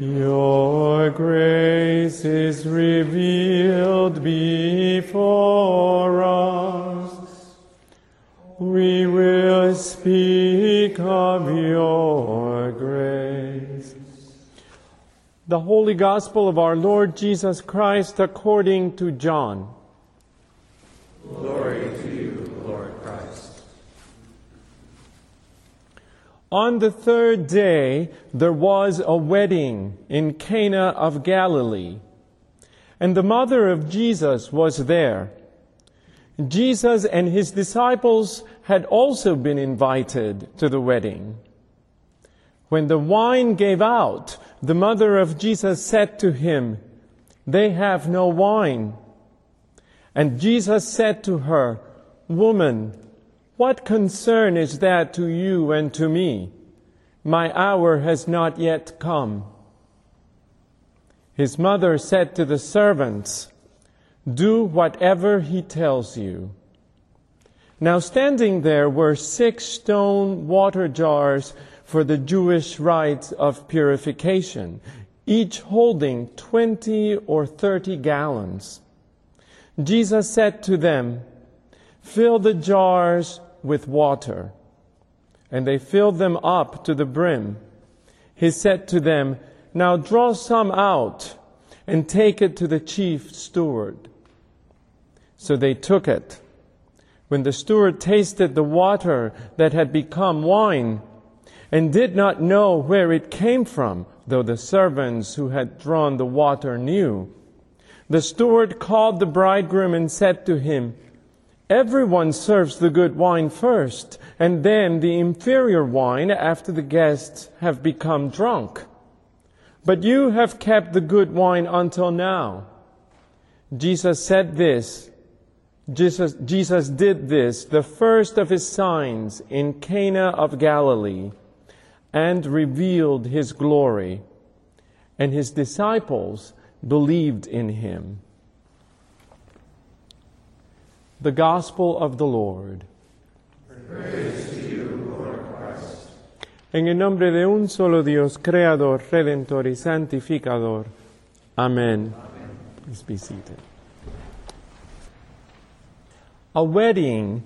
Your grace is revealed before us. We will speak of your grace. The Holy Gospel of our Lord Jesus Christ according to John. Glory to you, Lord Christ. On the third day, there was a wedding in Cana of Galilee, and the mother of Jesus was there. Jesus and his disciples had also been invited to the wedding. When the wine gave out, the mother of Jesus said to him, They have no wine. And Jesus said to her, Woman, what concern is that to you and to me? My hour has not yet come. His mother said to the servants, Do whatever he tells you. Now standing there were six stone water jars for the Jewish rites of purification, each holding twenty or thirty gallons. Jesus said to them, Fill the jars with water. And they filled them up to the brim. He said to them, Now draw some out and take it to the chief steward. So they took it. When the steward tasted the water that had become wine and did not know where it came from, though the servants who had drawn the water knew, the steward called the bridegroom and said to him, Everyone serves the good wine first, and then the inferior wine after the guests have become drunk. But you have kept the good wine until now. Jesus said this. Jesus, Jesus did this, the first of his signs in Cana of Galilee, and revealed his glory. And his disciples believed in him. The Gospel of the Lord. Praise to You, Lord Christ. en el nombre de un solo Dios, Creador, Redentor y Santificador. Amen. Amen. Please be seated. A wedding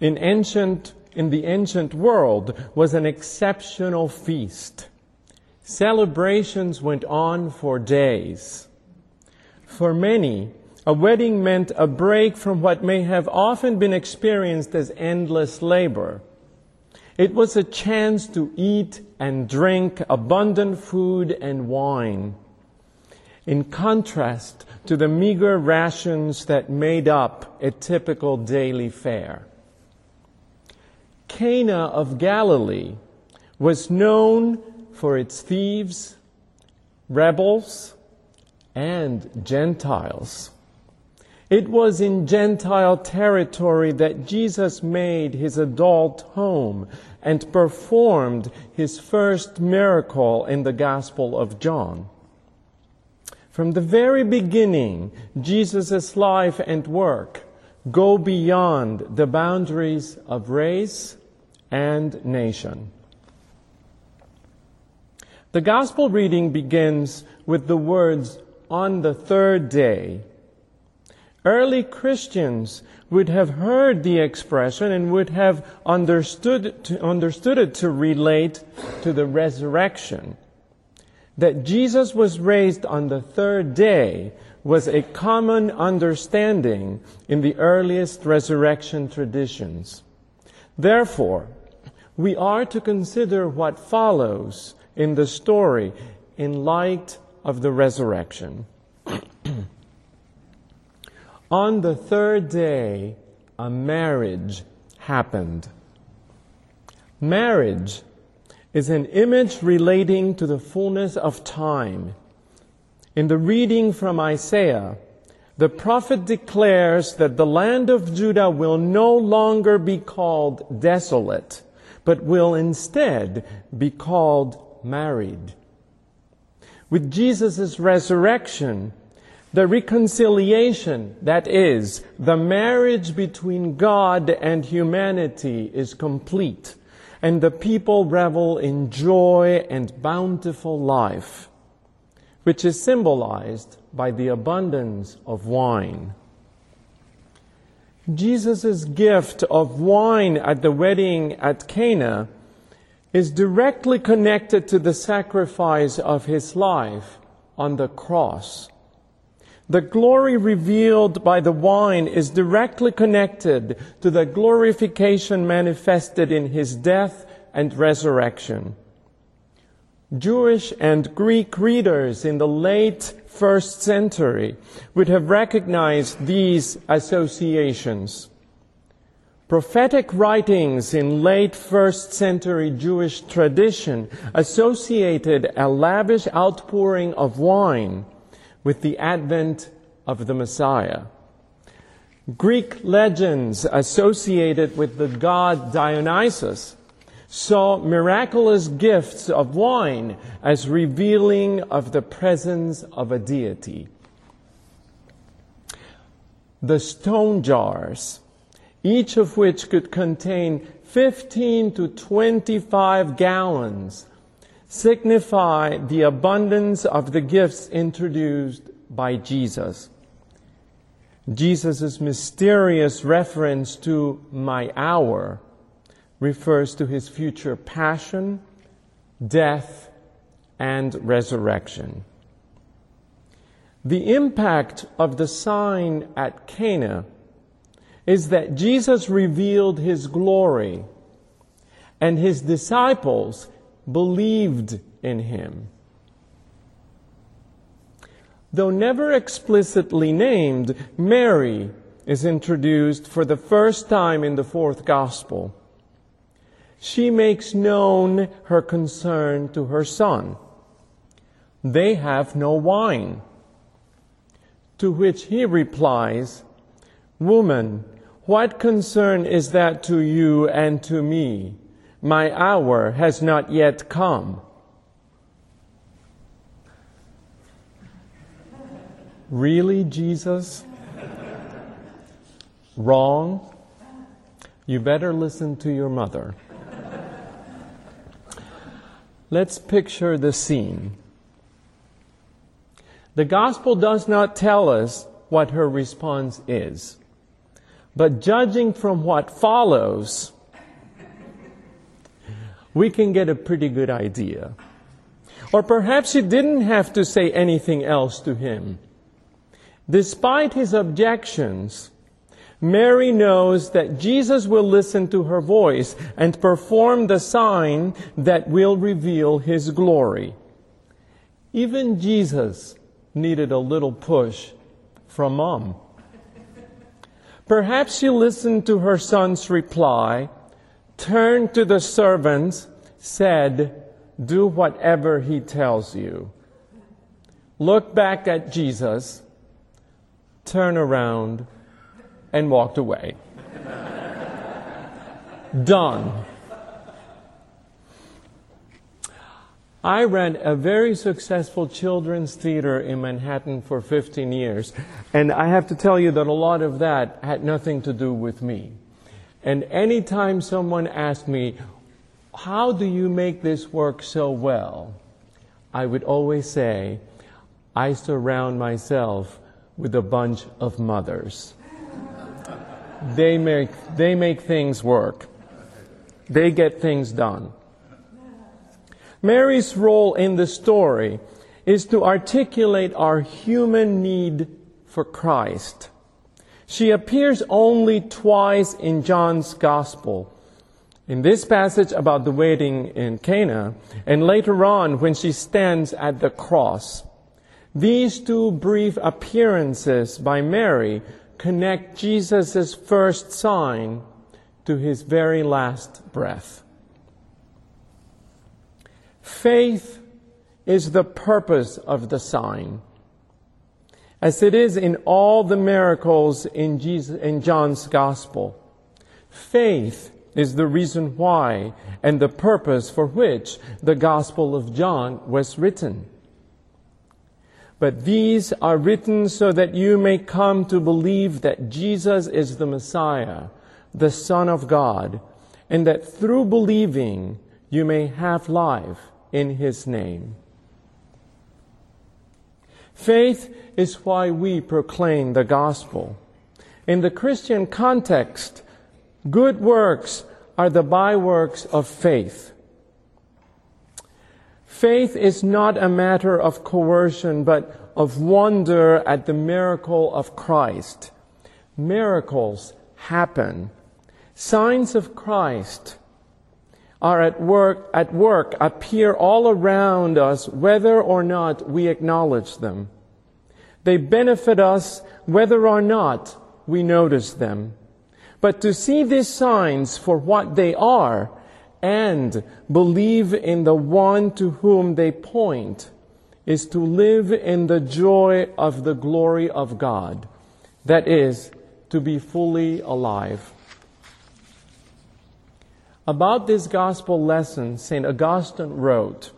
in ancient in the ancient world was an exceptional feast. Celebrations went on for days. For many, a wedding meant a break from what may have often been experienced as endless labor. It was a chance to eat and drink abundant food and wine. In contrast to the meager rations that made up a typical daily fare. Cana of Galilee was known for its thieves, rebels, and Gentiles. It was in Gentile territory that Jesus made his adult home and performed his first miracle in the Gospel of John. From the very beginning, Jesus' life and work go beyond the boundaries of race and nation. The gospel reading begins with the words, on the third day. Early Christians would have heard the expression and would have understood, to, understood it to relate to the resurrection. That Jesus was raised on the third day was a common understanding in the earliest resurrection traditions. Therefore, we are to consider what follows in the story in light of the resurrection. On the third day, a marriage happened. Marriage is an image relating to the fullness of time. In the reading from Isaiah, the prophet declares that the land of Judah will no longer be called desolate but will instead be called married. With Jesus' resurrection, the reconciliation, that is, the marriage between God and humanity is complete, and the people revel in joy and bountiful life. which is symbolized by the abundance of wine. Jesus' gift of wine at the wedding at Cana is directly connected to the sacrifice of his life on the cross. The glory revealed by the wine is directly connected to the glorification manifested in his death and resurrection. Jewish and Greek readers in the late first century would have recognized these associations. Prophetic writings in late first century Jewish tradition associated a lavish outpouring of wine with the advent of the Messiah. Greek legends associated with the god Dionysus saw miraculous gifts of wine as revealing of the presence of a deity. The stone jars, each of which could contain 15 to 25 gallons signify the abundance of the gifts introduced by Jesus. Jesus' mysterious reference to my hour refers to his future passion, death, and resurrection. The impact of the sign at Cana is that Jesus revealed his glory and his disciples believed in him. Though never explicitly named, Mary is introduced for the first time in the fourth gospel. She makes known her concern to her son. They have no wine. To which he replies, Woman, what concern is that to you and to me? My hour has not yet come. Really, Jesus? Wrong? You better listen to your mother. Let's picture the scene. The gospel does not tell us what her response is. But judging from what follows, we can get a pretty good idea. Or perhaps she didn't have to say anything else to him. Despite his objections, Mary knows that Jesus will listen to her voice and perform the sign that will reveal his glory. Even Jesus needed a little push from mom. Perhaps she listened to her son's reply turned to the servants, said, Do whatever he tells you. Look back at Jesus, turn around, and walked away. Done. I ran a very successful children's theater in Manhattan for 15 years, and I have to tell you that a lot of that had nothing to do with me. And anytime someone asked me, How do you make this work so well? I would always say, I surround myself with a bunch of mothers. they, make, they make things work, they get things done. Mary's role in the story is to articulate our human need for Christ. She appears only twice in John's Gospel. In this passage about the wedding in Cana, and later on when she stands at the cross. These two brief appearances by Mary connect Jesus' first sign to his very last breath. Faith is the purpose of the sign as it is in all the miracles in, Jesus, in John's gospel. Faith is the reason why and the purpose for which the gospel of John was written. But these are written so that you may come to believe that Jesus is the Messiah, the Son of God, and that through believing you may have life in His name. Faith is why we proclaim the gospel. In the Christian context, good works are the byworks of faith. Faith is not a matter of coercion, but of wonder at the miracle of Christ. Miracles happen. Signs of Christ are at work, at work, appear all around us, whether or not we acknowledge them. They benefit us whether or not we notice them. But to see these signs for what they are and believe in the one to whom they point is to live in the joy of the glory of God. That is, to be fully alive. About this gospel lesson, St. Augustine wrote,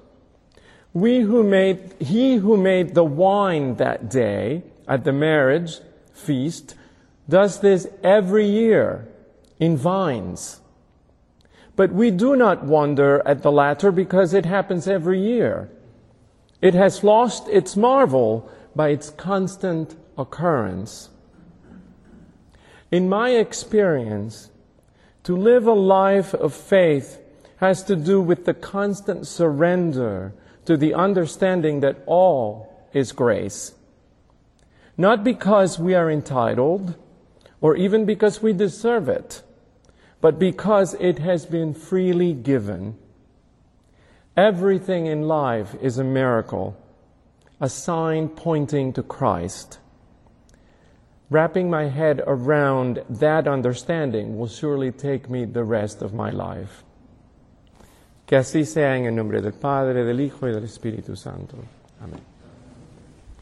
we who made, he who made the wine that day at the marriage feast does this every year in vines. But we do not wonder at the latter because it happens every year. It has lost its marvel by its constant occurrence. In my experience, to live a life of faith has to do with the constant surrender to the understanding that all is grace. Not because we are entitled or even because we deserve it, but because it has been freely given. Everything in life is a miracle, a sign pointing to Christ. Wrapping my head around that understanding will surely take me the rest of my life. Que así sea en el nombre del Padre, del Hijo y del Espíritu Santo. Amén.